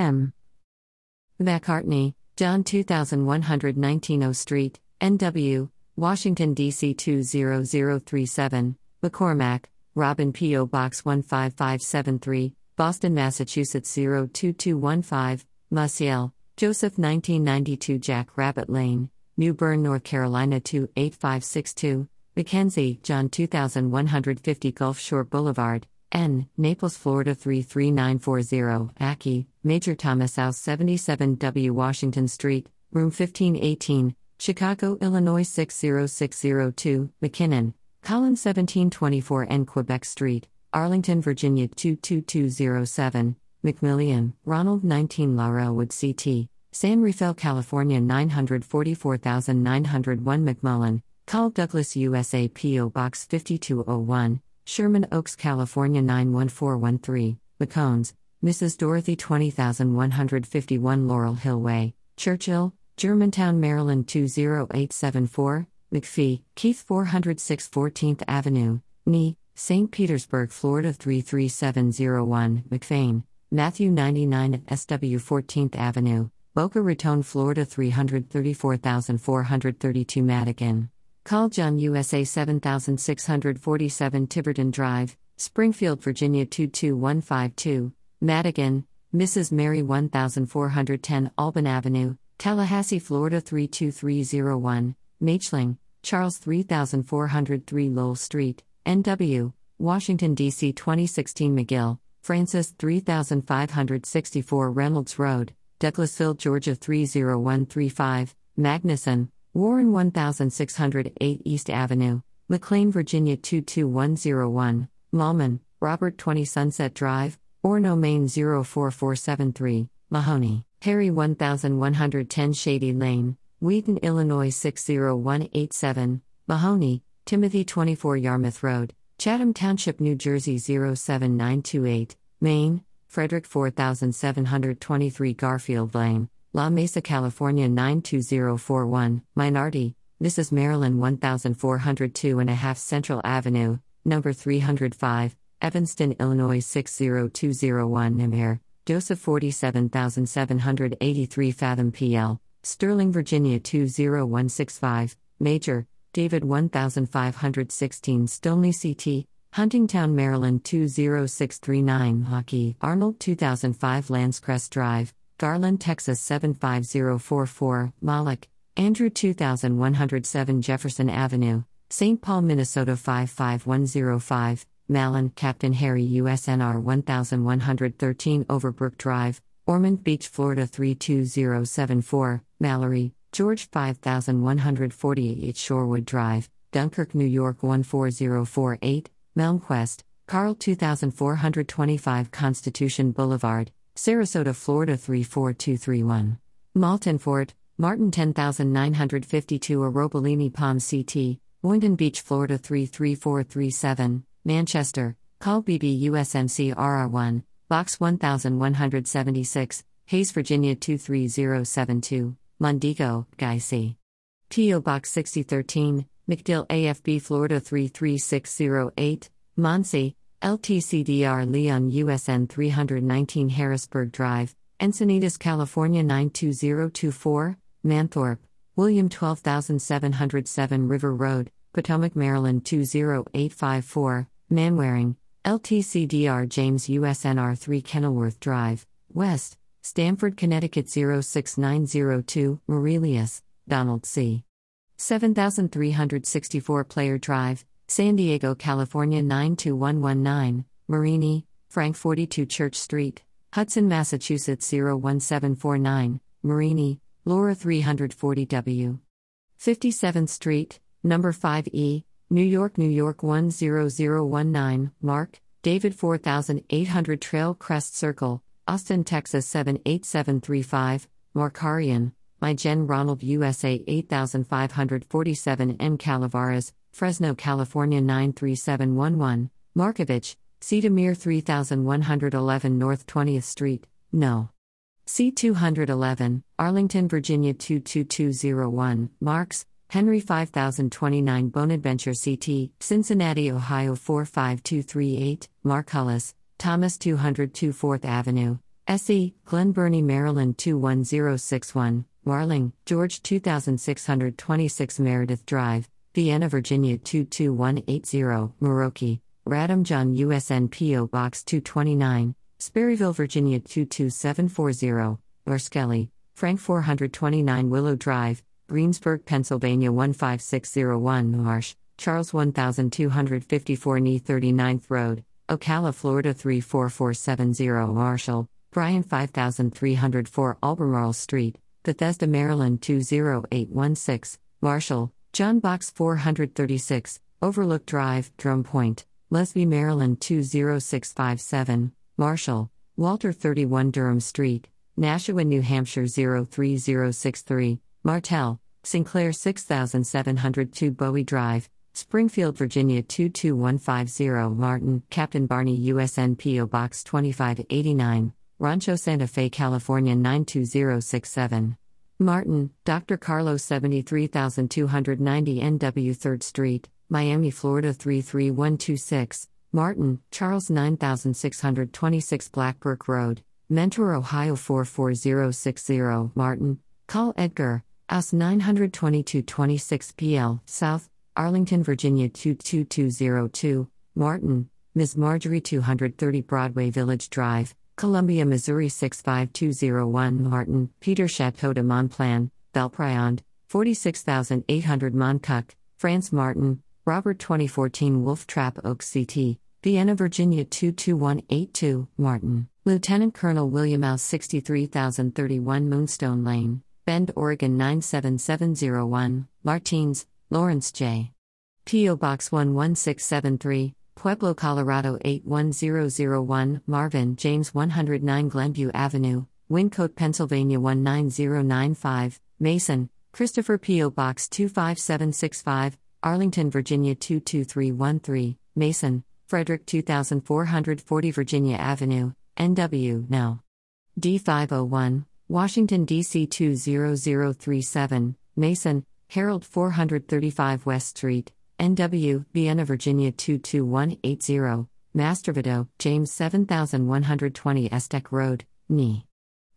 M. McCartney, John 2119 O Street, NW, Washington, D.C. 20037, McCormack, Robin P.O. Box 15573, Boston, Massachusetts 02215, Maciel, Joseph 1992 Jack Rabbit Lane, New Bern, North Carolina 28562, Mackenzie, John 2150 Gulf Shore Boulevard, N, Naples, Florida 33940, Aki, Major Thomas House 77W Washington Street, Room 1518, Chicago, Illinois 60602, McKinnon, Collins 1724 N Quebec Street, Arlington, Virginia 22207, McMillian, Ronald 19 Laurelwood CT, San Rafael, California 944901 McMullen, Call Douglas USA PO Box 5201, Sherman Oaks, California 91413, McCones, Mrs. Dorothy 20151 Laurel Hill Way, Churchill, Germantown, Maryland 20874, McPhee, Keith 406 14th Avenue, NE, St. Petersburg, Florida 33701, McFain, Matthew 99 at SW 14th Avenue, Boca Raton, Florida 334432 Madigan. Call John USA 7647 Tiverton Drive, Springfield, Virginia 22152, Madigan, Mrs. Mary 1410 Alban Avenue, Tallahassee, Florida 32301, Machling, Charles 3403 Lowell Street, NW, Washington, D.C. 2016 McGill, Francis 3564 Reynolds Road, Douglasville, Georgia 30135, Magnuson, Warren 1608 East Avenue, McLean, Virginia 22101, Malman, Robert 20 Sunset Drive, Orono, Maine 04473, Mahoney, Harry 1110 Shady Lane, Wheaton, Illinois 60187, Mahoney, Timothy 24 Yarmouth Road, Chatham Township, New Jersey 07928, Maine, Frederick 4723 Garfield Lane, La Mesa, California 92041, Minority, Mrs. Maryland 1402 and a half Central Avenue, number 305, Evanston, Illinois 60201 Nimir, Joseph 47783 Fathom PL, Sterling, Virginia 20165, Major, David 1516 Stoney CT, Huntingtown, Maryland 20639 Hockey, Arnold 2005 Lanscrest Drive, Garland, Texas 75044, Moloch, Andrew 2107 Jefferson Avenue, St. Paul, Minnesota 55105, Malin, Captain Harry USNR 1113 Overbrook Drive, Ormond Beach, Florida 32074, Mallory, George 5148 Shorewood Drive, Dunkirk, New York 14048, Melmquest, Carl 2425 Constitution Boulevard, Sarasota, Florida 34231. Malton Fort, Martin 10952 Arobolini Palm CT, Boynton Beach, Florida 33437, Manchester, Call BB USMC RR1, Box 1176, Hayes, Virginia 23072, Mondigo, Guy C. P.O. Box 6013, MacDill AFB Florida 33608, Monsey, LTCDR Leon USN 319 Harrisburg Drive, Encinitas, California 92024, Manthorpe, William 12707 River Road, Potomac, Maryland 20854, Manwaring, LTCDR James USNR 3 Kenilworth Drive, West, Stamford, Connecticut 06902, Maurelius, Donald C. 7364 Player Drive, San Diego, California 92119, Marini, Frank 42 Church Street, Hudson, Massachusetts 01749, Marini, Laura 340W. 57th Street, Number 5E, New York, New York 10019, Mark, David 4800 Trail Crest Circle, Austin, Texas 78735, Markarian, My Ronald USA 8547 M. Calaveras, Fresno, California 93711, Markovich, Cedarmere 3111 North 20th Street, No. C211, Arlington, Virginia 22201, Marks, Henry 5029 Bonaventure CT, Cincinnati, Ohio 45238, Mark Hullis, Thomas 202 4th Avenue, SE, Glen Burnie, Maryland 21061, Marling, George 2626 Meredith Drive, Vienna, Virginia 22180, Muroki, Radom John USN PO Box 229, Sperryville, Virginia 22740, Larskelly, Frank 429 Willow Drive, Greensburg, Pennsylvania 15601 Marsh, Charles 1254 NE 39th Road, Ocala, Florida 34470 Marshall, Bryan 5304 Albemarle Street, Bethesda, Maryland 20816, Marshall, John Box 436, Overlook Drive, Drum Point, Lusby, Maryland 20657, Marshall, Walter 31 Durham Street, Nashua, New Hampshire 03063, Martell, Sinclair 6702 Bowie Drive, Springfield, Virginia 22150 Martin, Captain Barney USN PO Box 2589, Rancho Santa Fe, California 92067. Martin, Dr. Carlos 73290 NW 3rd Street, Miami, Florida 33126. Martin, Charles 9626 Blackbrook Road, Mentor, Ohio 44060. Martin, Call Edgar, Aus 92226 PL, South, Arlington, Virginia 22202. Martin, Ms. Marjorie 230 Broadway Village Drive, Columbia, Missouri 65201 Martin, Peter Chateau de Montplan, Belpriand, 46800 Montcuq, France Martin, Robert 2014 Wolf Trap Oak CT, Vienna, Virginia 22182 Martin, Lieutenant Colonel William House 63031 Moonstone Lane, Bend, Oregon 97701, Martins, Lawrence J. P.O. Box 11673, Pueblo, Colorado 81001, Marvin, James 109 Glenview Avenue, Wyncote, Pennsylvania 19095, Mason, Christopher P.O. Box 25765, Arlington, Virginia 22313, Mason, Frederick 2440 Virginia Avenue, NW, no. D501, Washington, D.C. 20037, Mason, Harold 435 West Street, NW, Vienna, Virginia 22180, Mastrovido, James 7120 Estec Road, NE.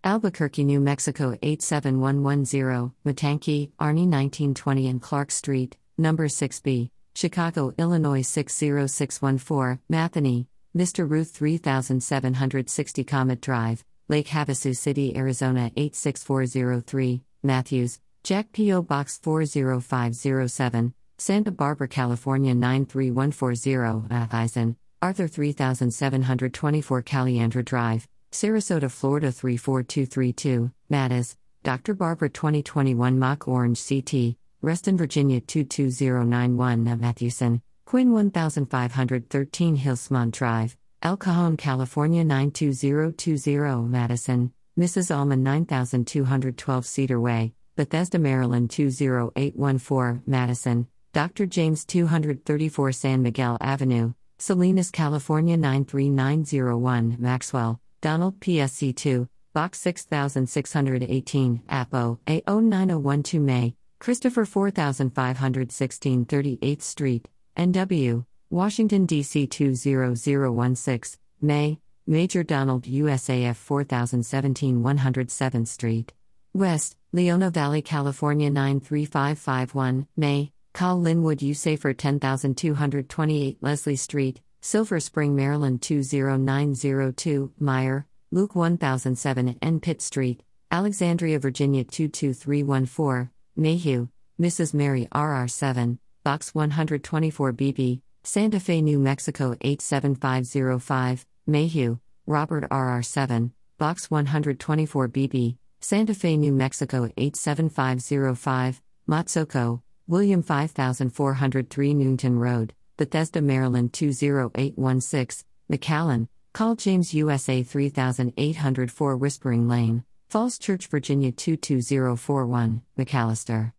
Albuquerque, New Mexico 87110, Matanke, Arnie 1920 and Clark Street, number 6B, Chicago, Illinois 60614, Matheny, Mr. Ruth 3760 Comet Drive, Lake Havasu City, Arizona 86403, Matthews, Jack P.O. Box 40507, Santa Barbara, California 93140, Eisen, Arthur 3724 Caliandra Drive, Sarasota, Florida 34232, Mattis, Dr. Barbara 2021 Mock Orange CT, Reston, Virginia 22091, Matthewson, Quinn 1513 Hillsmont Drive, El Cajon, California 92020, Madison, Mrs. Allman 9212 Cedar Way, Bethesda, Maryland 20814, Madison, Dr. James 234 San Miguel Avenue, Salinas, California 93901, Maxwell, Donald PSC 2, Box 6618, APO, A09012 May, Christopher 4516 38th Street, NW, Washington, D.C. 20016, May, Major Donald USAF 4017 107th Street. West, Leona Valley, California 93551, May, Call Linwood USAFER 10228 Leslie Street, Silver Spring, Maryland 20902, Meyer, Luke 1007 N. Pitt Street, Alexandria, Virginia 22314, Mayhew, Mrs. Mary RR7, Box 124 BB, Santa Fe, New Mexico 87505, Mayhew, Robert RR7, Box 124 BB, Santa Fe, New Mexico 87505, Matsoko, William 5403 Newington Road, Bethesda, Maryland 20816, McAllen, Call James USA 3804 Whispering Lane, Falls Church, Virginia 22041, McAllister.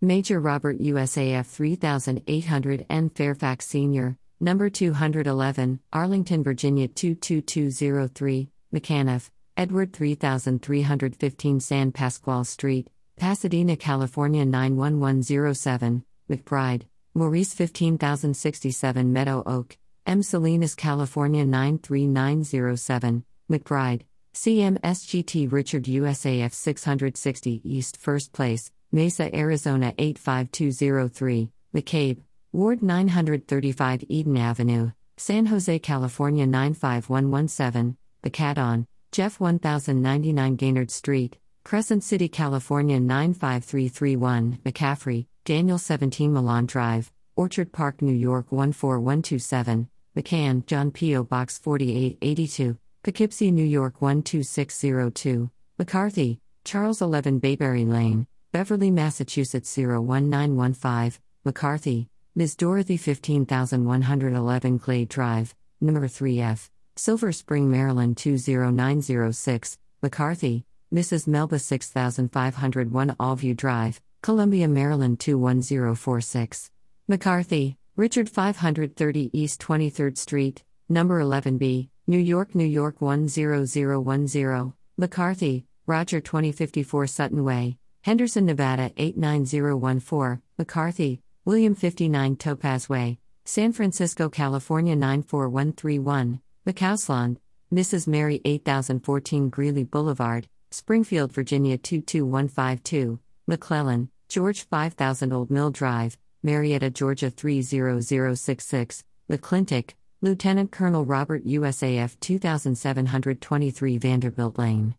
Major Robert USAF 3800 N Fairfax Sr., Number 211, Arlington, Virginia 22203, McAniff, Edward 3315 San Pasqual Street, Pasadena, California 91107, McBride, Maurice 15067 Meadow Oak, M. Salinas, California 93907, McBride, CMSGT Richard USAF 660 East First Place, Mesa, Arizona 85203, McCabe, Ward 935 Eden Avenue, San Jose, California 95117, Bacadon, Jeff 1099 Gaynard Street, Crescent City, California 95331, McCaffrey, Daniel 17 Milan Drive, Orchard Park, New York 14127, McCann, John P.O. Box 4882, Poughkeepsie, New York 12602, McCarthy, Charles 11 Bayberry Lane, Beverly, Massachusetts 01915, McCarthy, Ms. Dorothy 15111 Glade Drive, number 3F, Silver Spring, Maryland 20906, McCarthy, Mrs. Melba 6501 Allview Drive, Columbia, Maryland 21046. McCarthy, Richard 530 East 23rd Street, number 11B, New York, New York 10010. McCarthy, Roger 2054 Sutton Way, Henderson, Nevada 89014. McCarthy, William 59 Topaz Way, San Francisco, California 94131. McCausland, Mrs. Mary 8014 Greeley Boulevard, Springfield, Virginia 22152, McClellan, George 5000 Old Mill Drive, Marietta, Georgia 30066, McClintock, Lieutenant Colonel Robert USAF 2723 Vanderbilt Lane.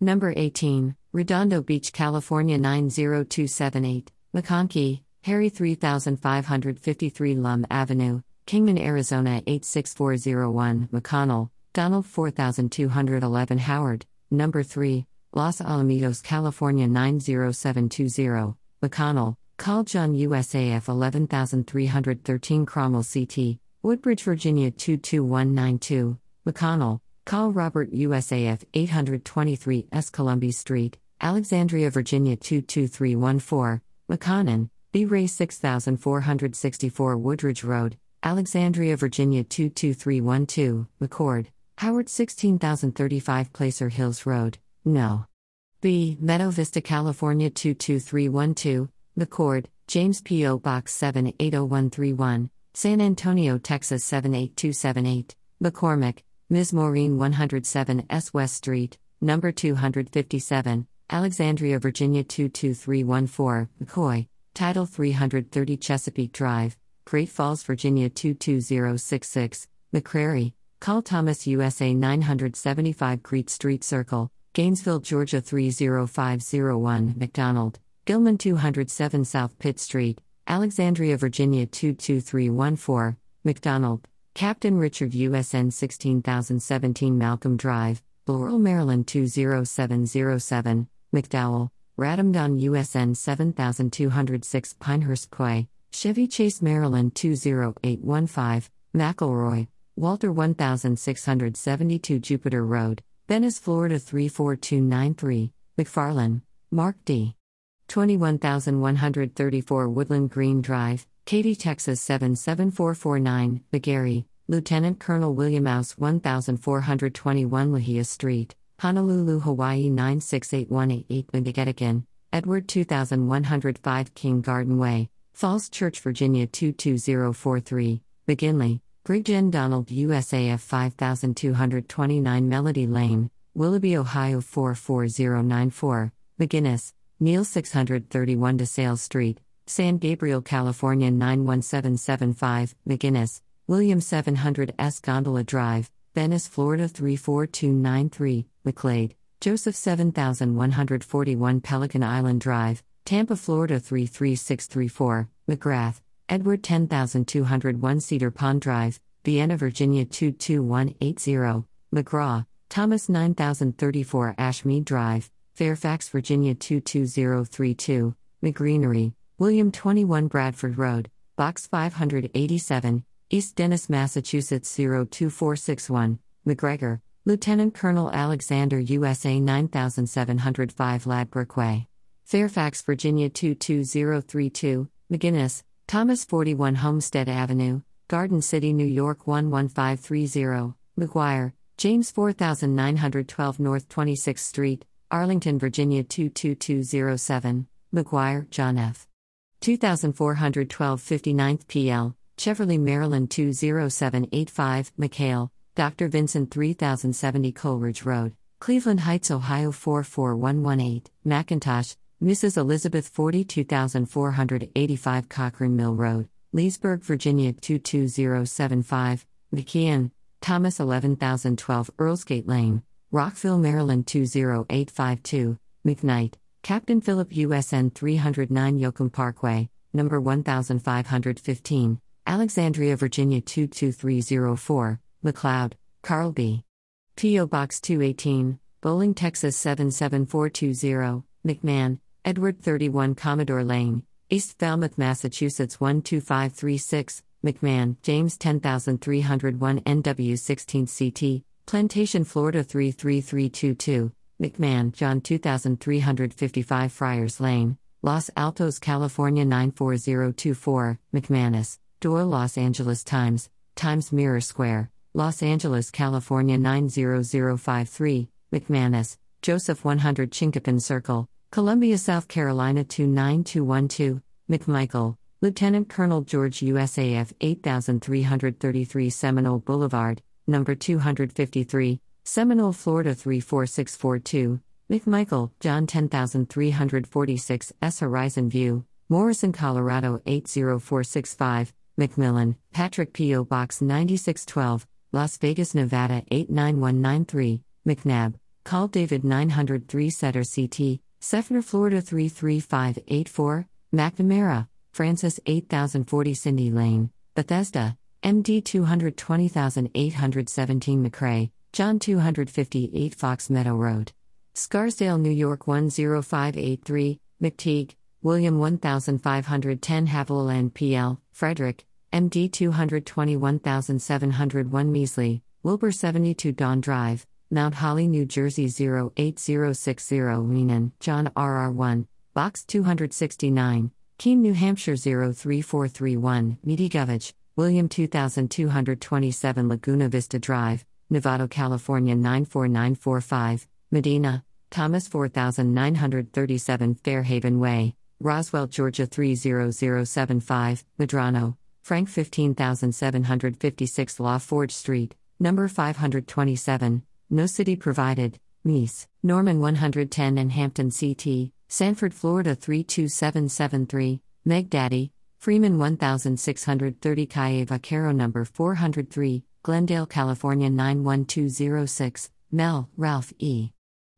Number 18, Redondo Beach, California 90278, McConkey, Harry 3553 Lum Avenue, Kingman, Arizona 86401, McConnell, Donald 4211 Howard, Number 3, Los Alamitos, California 90720, McConnell, Call John USAF 11313 Cromwell CT, Woodbridge, Virginia 22192, McConnell, Call Robert USAF 823 S. Columbia Street, Alexandria, Virginia 22314, McConnon, B. Ray 6464 Woodridge Road, Alexandria, Virginia 22312, McCord, Howard 16035 Placer Hills Road, No. B. Meadow Vista, California 22312, McCord, James P.O. Box 780131, San Antonio, Texas 78278, McCormick, Ms. Maureen 107 S. West Street, number 257, Alexandria, Virginia 22314, McCoy, Title 330 Chesapeake Drive, Great Falls, Virginia 22066, McCrary, Call Thomas USA 975 Great Street Circle, Gainesville, Georgia 30501, McDonald, Gilman 207 South Pitt Street, Alexandria, Virginia 22314, McDonald, Captain Richard USN 16017 Malcolm Drive, Laurel, Maryland 20707, McDowell, Radamdon USN 7206 Pinehurst Quay, Chevy Chase, Maryland 20815, McElroy, Walter 1672 Jupiter Road, Venice, Florida 34293, McFarland, Mark D. 21134 Woodland Green Drive, Katy, Texas 77449, McGarry, Lieutenant Colonel William House 1421 Lahia Street, Honolulu, Hawaii 968188 Windigetigan, Edward 2105 King Garden Way, Falls Church, Virginia 22043, McGinley, Brigden Donald USAF 5229 Melody Lane, Willoughby, Ohio 44094, McGinnis, Neil 631 DeSales Street, San Gabriel, California 91775, McGinnis, William 700 S. Gondola Drive, Venice, Florida 34293, McLeod, Joseph 7141 Pelican Island Drive, Tampa, Florida 33634, McGrath, Edward 10201 Cedar Pond Drive, Vienna, Virginia 22180, McGraw, Thomas 9034 Ashmead Drive, Fairfax, Virginia 22032, McGreenery, William 21 Bradford Road, Box 587, East Dennis, Massachusetts 02461, McGregor, Lieutenant Colonel Alexander USA 9705 Ladbroke Way. Fairfax, Virginia 22032, McGinnis, Thomas 41 Homestead Avenue, Garden City, New York 11530, McGuire, James 4912 North 26th Street, Arlington, Virginia 22207, McGuire, John F. 2412 59th PL, Cheverly, Maryland 20785, McHale, Dr. Vincent 3070 Coleridge Road, Cleveland Heights, Ohio 44118, McIntosh, Mrs. Elizabeth 42485 Cochrane Mill Road, Leesburg, Virginia 22075, McKeon, Thomas 11012 Earlsgate Lane, Rockville, Maryland 20852, McKnight, Captain Philip USN 309 Yoakum Parkway, number 1515, Alexandria, Virginia 22304, McLeod, Carl B. P.O. Box 218, Boling, Texas 77420, McMahon, Edward 31 Commodore Lane, East Falmouth, Massachusetts 12536, McMahon, James 10301 NW 16 CT, Plantation, Florida 33322, McMahon, John 2355 Friars Lane, Los Altos, California 94024, McManus, Doyle, Los Angeles Times, Times Mirror Square, Los Angeles, California 90053, McManus, Joseph 100 Chinkapin Circle, Columbia, South Carolina 29212, McMichael, Lieutenant Colonel George USAF 8333 Seminole Boulevard, number 253, Seminole, Florida 34642, McMichael, John 10346 S. Horizon View, Morrison, Colorado 80465, McMillan, Patrick P.O. Box 9612, Las Vegas, Nevada 89193, McNabb, Call David 903 Setter CT, Seffner, Florida 33584, McNamara, Francis 8040 Cindy Lane, Bethesda, MD 220817 McRae, John 258 Fox Meadow Road. Scarsdale, New York 10583, McTeague, William 1510 Haviland PL, Frederick, MD 221701 Measley, Wilbur 72 Dawn Drive, Mount Holly, New Jersey 08060 Weenan, John RR1, Box 269, Keene, New Hampshire 03431, Medigovich, William 2227 Laguna Vista Drive, Nevada, California 94945, Medina, Thomas 4937 Fairhaven Way, Roswell, Georgia 30075, Medrano, Frank 15756 Law Forge Street, number 527, no city provided, Nice, Norman 110 and Hampton CT, Sanford, Florida 32773, Meg Daddy, Freeman 1630 Calle Vaquero number 403, Glendale, California 91206, Mel, Ralph E.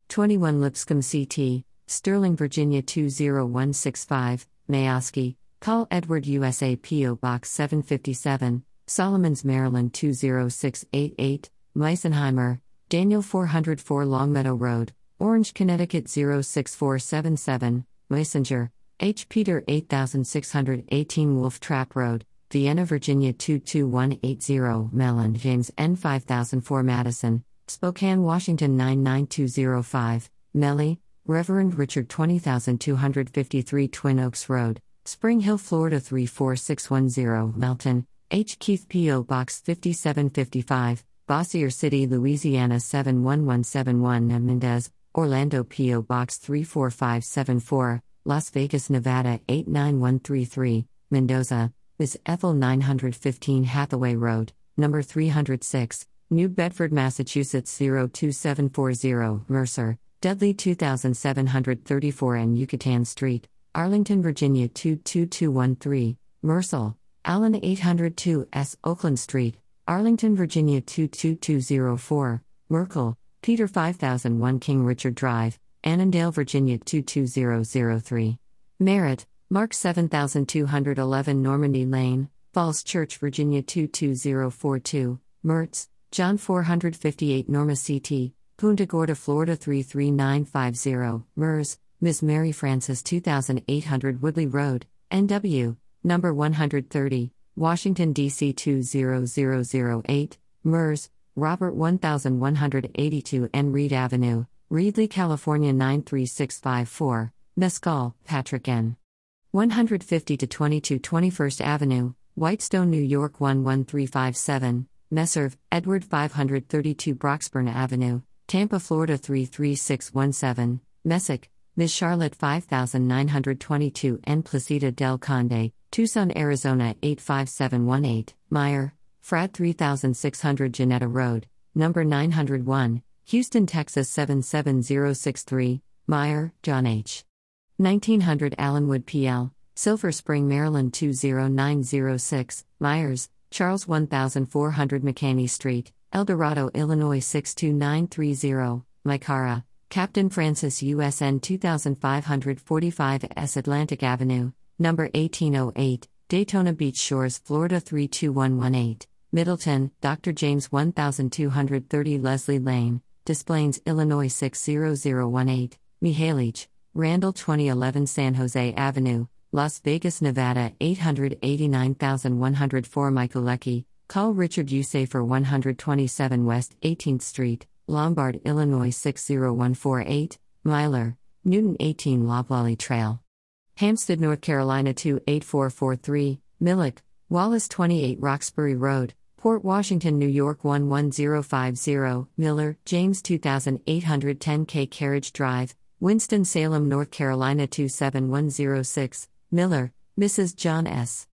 21 Lipscomb CT, Sterling, Virginia 20165, Mayoski, Call Edward USA PO Box 757, Solomons, Maryland 20688, Meisenheimer, Daniel 404 Longmeadow Road, Orange, Connecticut 06477, Messenger, H. Peter 8618 Wolf Trap Road, Vienna, Virginia 22180, Mellon, James N 5004 Madison, Spokane, Washington 99205, Melly, Reverend Richard 20253 Twin Oaks Road, Spring Hill, Florida 34610, Melton, H. Keith P.O. Box 5755, Bossier City, Louisiana 71171, Mendez, Orlando P.O. Box 34574, Las Vegas, Nevada 89133, Mendoza, Ms. Ethel 915 Hathaway Road, number 306, New Bedford, Massachusetts 02740, Mercer, Dudley 2734 and Yucatan Street, Arlington, Virginia 22213, Mersel, Allen 802 S. Oakland Street, Arlington, Virginia 22204, Merkel, Peter 5001 King Richard Drive, Annandale, Virginia 22003. Merritt, Mark 7211 Normandy Lane, Falls Church, Virginia 22042, Mertz, John 458 Norma CT, Punta Gorda, Florida 33950, MERS, Ms. Mary Frances 2800 Woodley Road, NW, number 130, Washington, D.C. 20008, MERS, Robert 1182 N. Reed Avenue, Reedley, California 93654, Mescal, Patrick N. 150 to 22 21st Avenue, Whitestone, New York 11357, Messerv, Edward 532 Broxburn Avenue, Tampa, Florida 33617, Messick, Ms. Charlotte 5922 N. Placida del Conde, Tucson, Arizona 85718, Meyer, Frat 3600 Janetta Road, number 901, Houston, Texas 77063, Meyer, John H. 1900 Allenwood PL, Silver Spring, Maryland 20906, Myers, Charles 1400 McCanney Street, El Dorado, Illinois 62930, Mycara, Captain Francis USN 2545 S Atlantic Avenue, number 1808, Daytona Beach Shores, Florida 32118, Middleton, Dr. James 1230 Leslie Lane, Des Illinois 60018, Mihalich, Randall 2011 San Jose Avenue, Las Vegas, Nevada 889104 Michael Leckie, call Richard Usafer 127 West 18th Street, Lombard, Illinois 60148, Myler, Newton 18 Loblolly Trail. Hampstead, North Carolina 28443, Millick, Wallace 28 Roxbury Road, Port Washington, New York 11050, Miller, James 2810 K Carriage Drive, Winston-Salem, North Carolina 27106, Miller, Mrs. John S.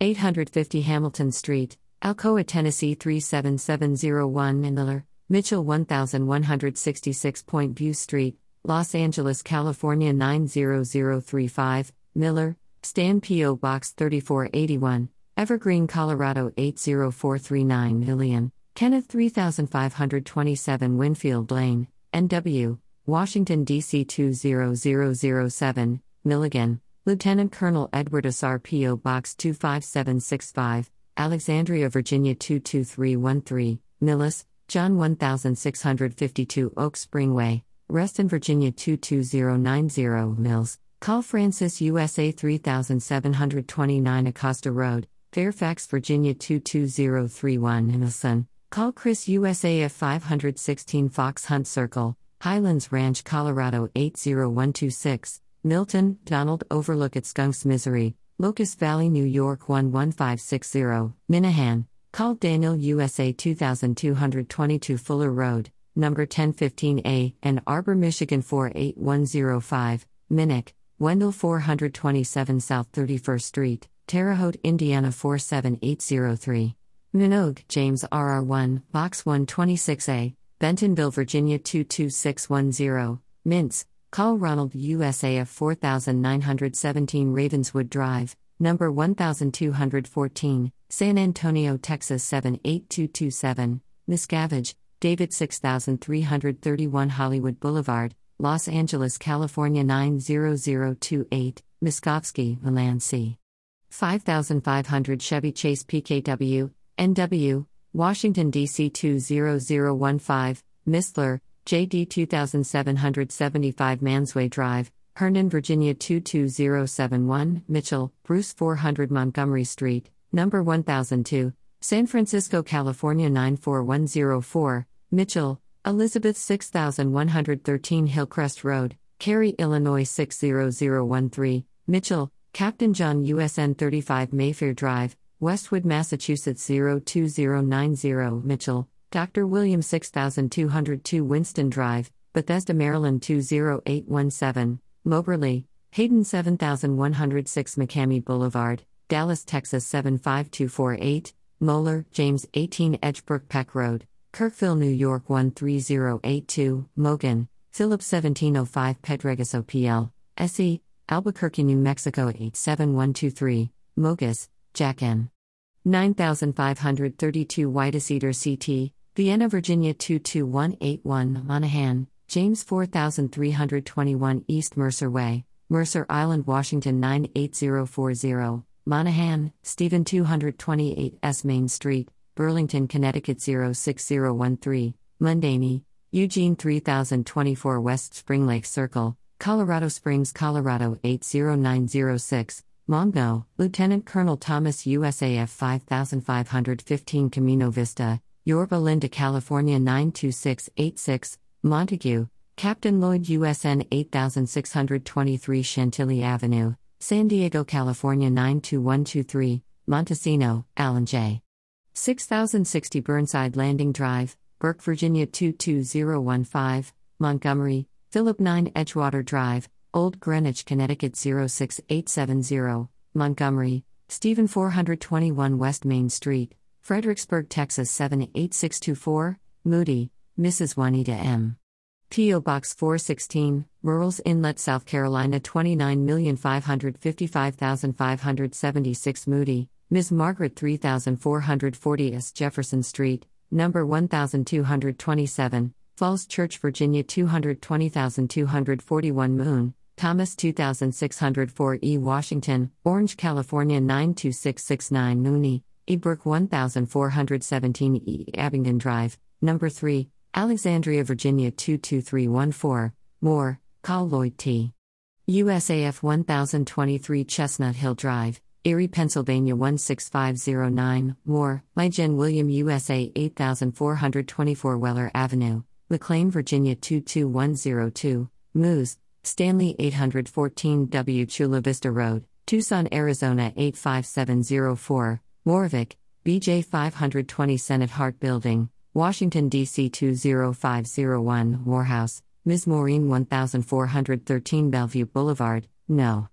850 Hamilton Street, Alcoa, Tennessee 37701 Miller, Mitchell 1166 Point View Street, Los Angeles, California 90035, Miller, Stan P.O. Box 3481, Evergreen, Colorado 80439 Million, Kenneth 3527 Winfield Lane, NW, Washington, D.C. 20007, Milligan, Lieutenant Colonel Edward S. R. P.O. Box 25765, Alexandria, Virginia 22313, Millis, John 1652 Oak Spring Way, Reston, Virginia 22090 Mills, Call Francis USA 3729 Acosta Road, Fairfax, Virginia 22031 Nilsson, Call Chris USA at 516 Fox Hunt Circle, Highlands Ranch, Colorado 80126, Milton, Donald Overlook at Skunks Misery, Locust Valley, New York 11560, Minahan, Call Daniel USA 2222 Fuller Road, number 1015A, Ann Arbor, Michigan 48105, Minnick, Wendell 427 South 31st Street, Terre Haute, Indiana 47803. Minogue, James RR1, Box 126A, Bentonville, Virginia 22610, Mintz, Call Ronald USAF 4917 Ravenswood Drive, number 1214, San Antonio, Texas 78227, Miscavige, David 6331 Hollywood Boulevard, Los Angeles, California 90028, Miskovsky, Milan C. 5500 Chevy Chase PKW, NW, Washington, D.C. 20015, Mistler, JD 2775 Mansway Drive, Herndon, Virginia 22071, Mitchell, Bruce 400 Montgomery Street, number 1002, San Francisco, California 94104, Mitchell, Elizabeth 6113 Hillcrest Road, Cary, Illinois 60013, Mitchell, Captain John USN 35 Mayfair Drive, Westwood, Massachusetts 02090 Mitchell, Dr. William 6202 Winston Drive, Bethesda, Maryland 20817, Moberly, Hayden 7106 McCamey Boulevard, Dallas, Texas 75248, Moeller, James 18 Edgebrook Peck Road, Kirkville, New York 13082, Mogan, Philip 1705 Pedregoso OPL, SE, Albuquerque, New Mexico 87123, Mogus, Jack N. 9532 Whitecedar CT, Vienna, Virginia 22181 Monahan, James 4321 East Mercer Way, Mercer Island, Washington 98040, Monaghan, Stephen 228 S Main Street, Burlington, Connecticut 06013, Mundany, Eugene 3024 West Spring Lake Circle, Colorado Springs, Colorado 80906, Mongo, Lieutenant Colonel Thomas USAF 5515 Camino Vista, Yorba Linda, California 92686, Montague, Captain Lloyd USN 8623 Chantilly Avenue, San Diego, California 92123, Montesino, Alan J. 6060 Burnside Landing Drive, Burke, Virginia 22015, Montgomery, Philip 9 Edgewater Drive, Old Greenwich, Connecticut 06870, Montgomery, Stephen 421 West Main Street, Fredericksburg, Texas 78624, Moody, Mrs. Juanita M. P.O. Box 416, Murrells Inlet, South Carolina 29555576 Moody, Ms. Margaret 3440 S. Jefferson Street, number 1227, Falls Church, Virginia 220241 Moon, Thomas 2604 E. Washington, Orange, California 92669 Mooney, E. Brook 1417 E. Abingdon Drive, number 3, Alexandria, Virginia 22314, Moore, Carl Lloyd T. USAF 1023 Chestnut Hill Drive, Erie, Pennsylvania 16509, Moore, Mygen William USA 8424 Weller Avenue, McLean, Virginia 22102, Moose, Stanley 814 W. Chula Vista Road, Tucson, Arizona 85704, Moravec, BJ 520 Senate Hart Building, Washington, D.C. 20501, Morehouse, Ms. Maureen 1413 Bellevue Boulevard, No.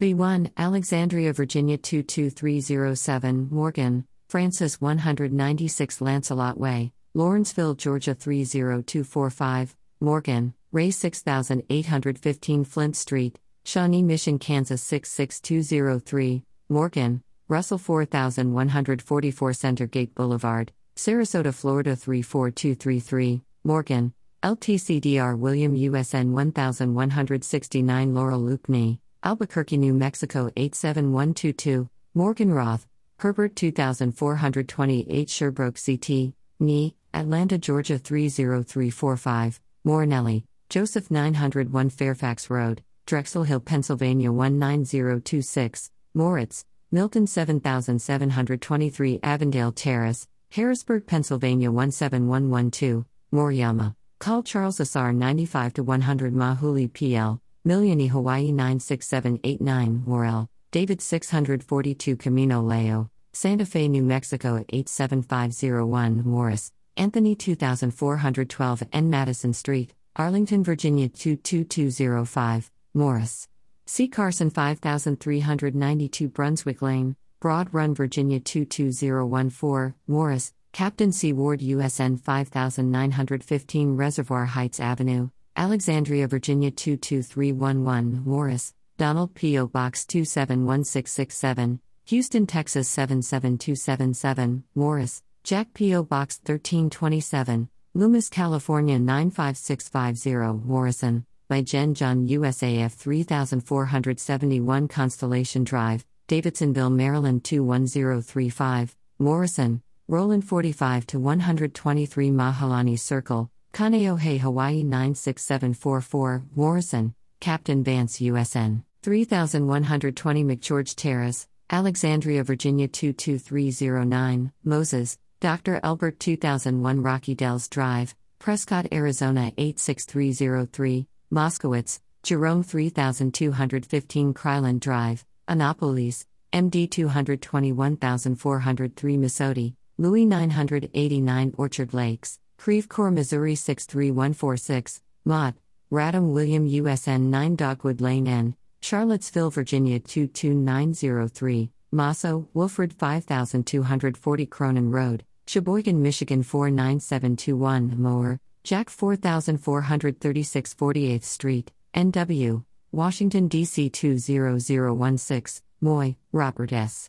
B1, Alexandria, Virginia 22307, Morgan, Francis 196 Lancelot Way, Lawrenceville, Georgia 30245, Morgan, Ray 6815 Flint Street, Shawnee Mission, Kansas 66203, Morgan, Russell 4144 Center Gate Boulevard, Sarasota, Florida 34233, Morgan, LTCDR William USN 1169 Laurel Lukney, Albuquerque, New Mexico 87122, Morgan Roth, Herbert 2428 Sherbrooke CT, NE, Atlanta, Georgia 30345, Morinelli, Joseph 901 Fairfax Road, Drexel Hill, Pennsylvania 19026, Moritz, Milton 7723 Avondale Terrace, Harrisburg, Pennsylvania 17112, Moriyama. Call Charles SR 95 to 100 Mahuli PL, Mililani Hawaii 96789 Morel, David 642 Camino Leo, Santa Fe, New Mexico 87501 Morris, Anthony 2412 N. Madison Street, Arlington, Virginia 22205, Morris. C. Carson 5392 Brunswick Lane, Broad Run, Virginia 22014, Morris, Captain C. Ward USN 5915 Reservoir Heights Avenue, Alexandria, Virginia 22311, Morris, Donald P.O. Box 271667, Houston, Texas 77277, Morris, Jack P.O. Box 1327, Loomis, California 95650, Morrison, by Jen John USAF 3471 Constellation Drive, Davidsonville, Maryland 21035, Morrison, Roland 45 to 123 Mahalani Circle, Kaneohe, Hawaii 96744, Morrison, Captain Vance USN, 3120 McGeorge Terrace, Alexandria, Virginia 22309, Moses, Dr. Albert 2001 Rocky Dells Drive, Prescott, Arizona 86303, Moskowitz, Jerome 3215 Kryland Drive, Annapolis, MD 221403 Missouri, Louis 989 Orchard Lakes, Creve Coeur, Missouri 63146, Mott, Radom William USN 9 Dogwood Lane N, Charlottesville, Virginia 22903, Masso, Wilfred 5240 Cronin Road, Cheboygan, Michigan 49721, Mower, Jack 4436 48th Street, NW, Washington, D.C. 20016, Moy, Robert S.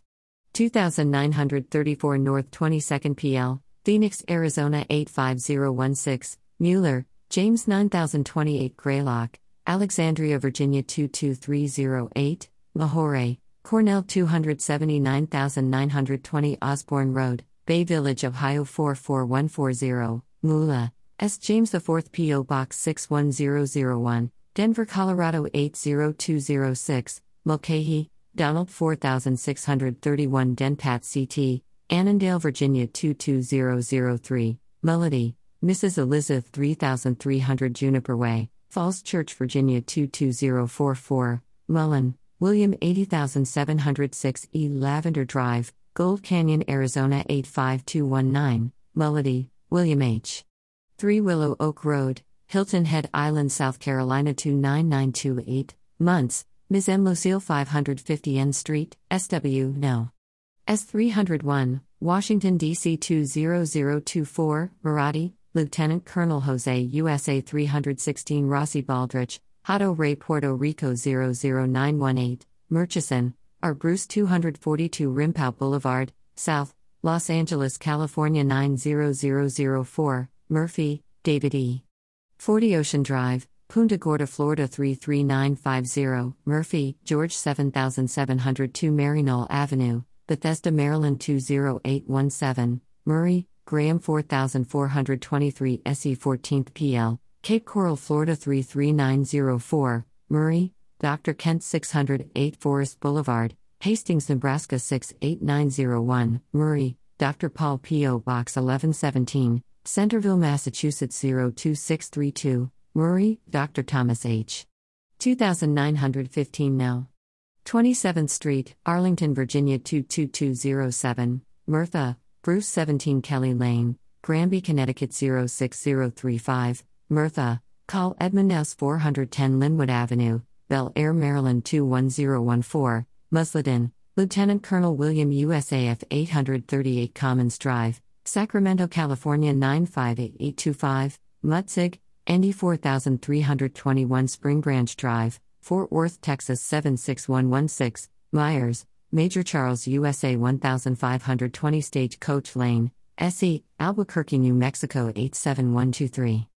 2934 North 22nd PL, Phoenix, Arizona 85016, Mueller, James 9028 Greylock, Alexandria, Virginia 22308, Lahore, Cornell 279920 Osborne Road, Bay Village, Ohio 44140, Mula, S. James IV P.O. Box 61001, Denver, Colorado 80206, Mulcahy, Donald 4631 Denpat CT, Annandale, Virginia 22003, Melody, Mrs. Elizabeth 3300 Juniper Way, Falls Church, Virginia 22044, Mullen, William 80706 E. Lavender Drive, Gold Canyon, Arizona 85219, Melody, William H. 3 Willow Oak Road, Hilton Head Island, South Carolina 29928, Months, Ms. M. Lucille 550 N Street, SW, No. S301, Washington, D.C. 20024, Marathi, Lieutenant Colonel Jose USA 316 Rossi Baldrich, Hato Rey Puerto Rico 00918, Murchison, R. Bruce 242 Rimpau Boulevard, South, Los Angeles, California 90004, Murphy, David E. 40 Ocean Drive, Punta Gorda, Florida 33950, Murphy, George 7702 Maryknoll Avenue, Bethesda, Maryland 20817, Murray, Graham 4423 SE 14th PL, Cape Coral, Florida 33904, Murray, Dr. Kent 608 Forest Boulevard, Hastings, Nebraska 68901, Murray, Dr. Paul P.O. Box 1117, Centerville, Massachusetts 02632, Murray, Dr. Thomas H. 2915 now. 27th Street, Arlington, Virginia 22207, Murtha, Bruce 17 Kelly Lane, Granby, Connecticut 06035, Murtha, call Edmund S. 410 Linwood Avenue, Bel Air, Maryland 21014, Musladin, Lieutenant Colonel William USAF 838 Commons Drive, Sacramento, California 958825, Mutzig, Andy 4321 Spring Branch Drive, Fort Worth, Texas 76116, Myers, Major Charles USA 1520 Stagecoach Lane, SE, Albuquerque, New Mexico 87123.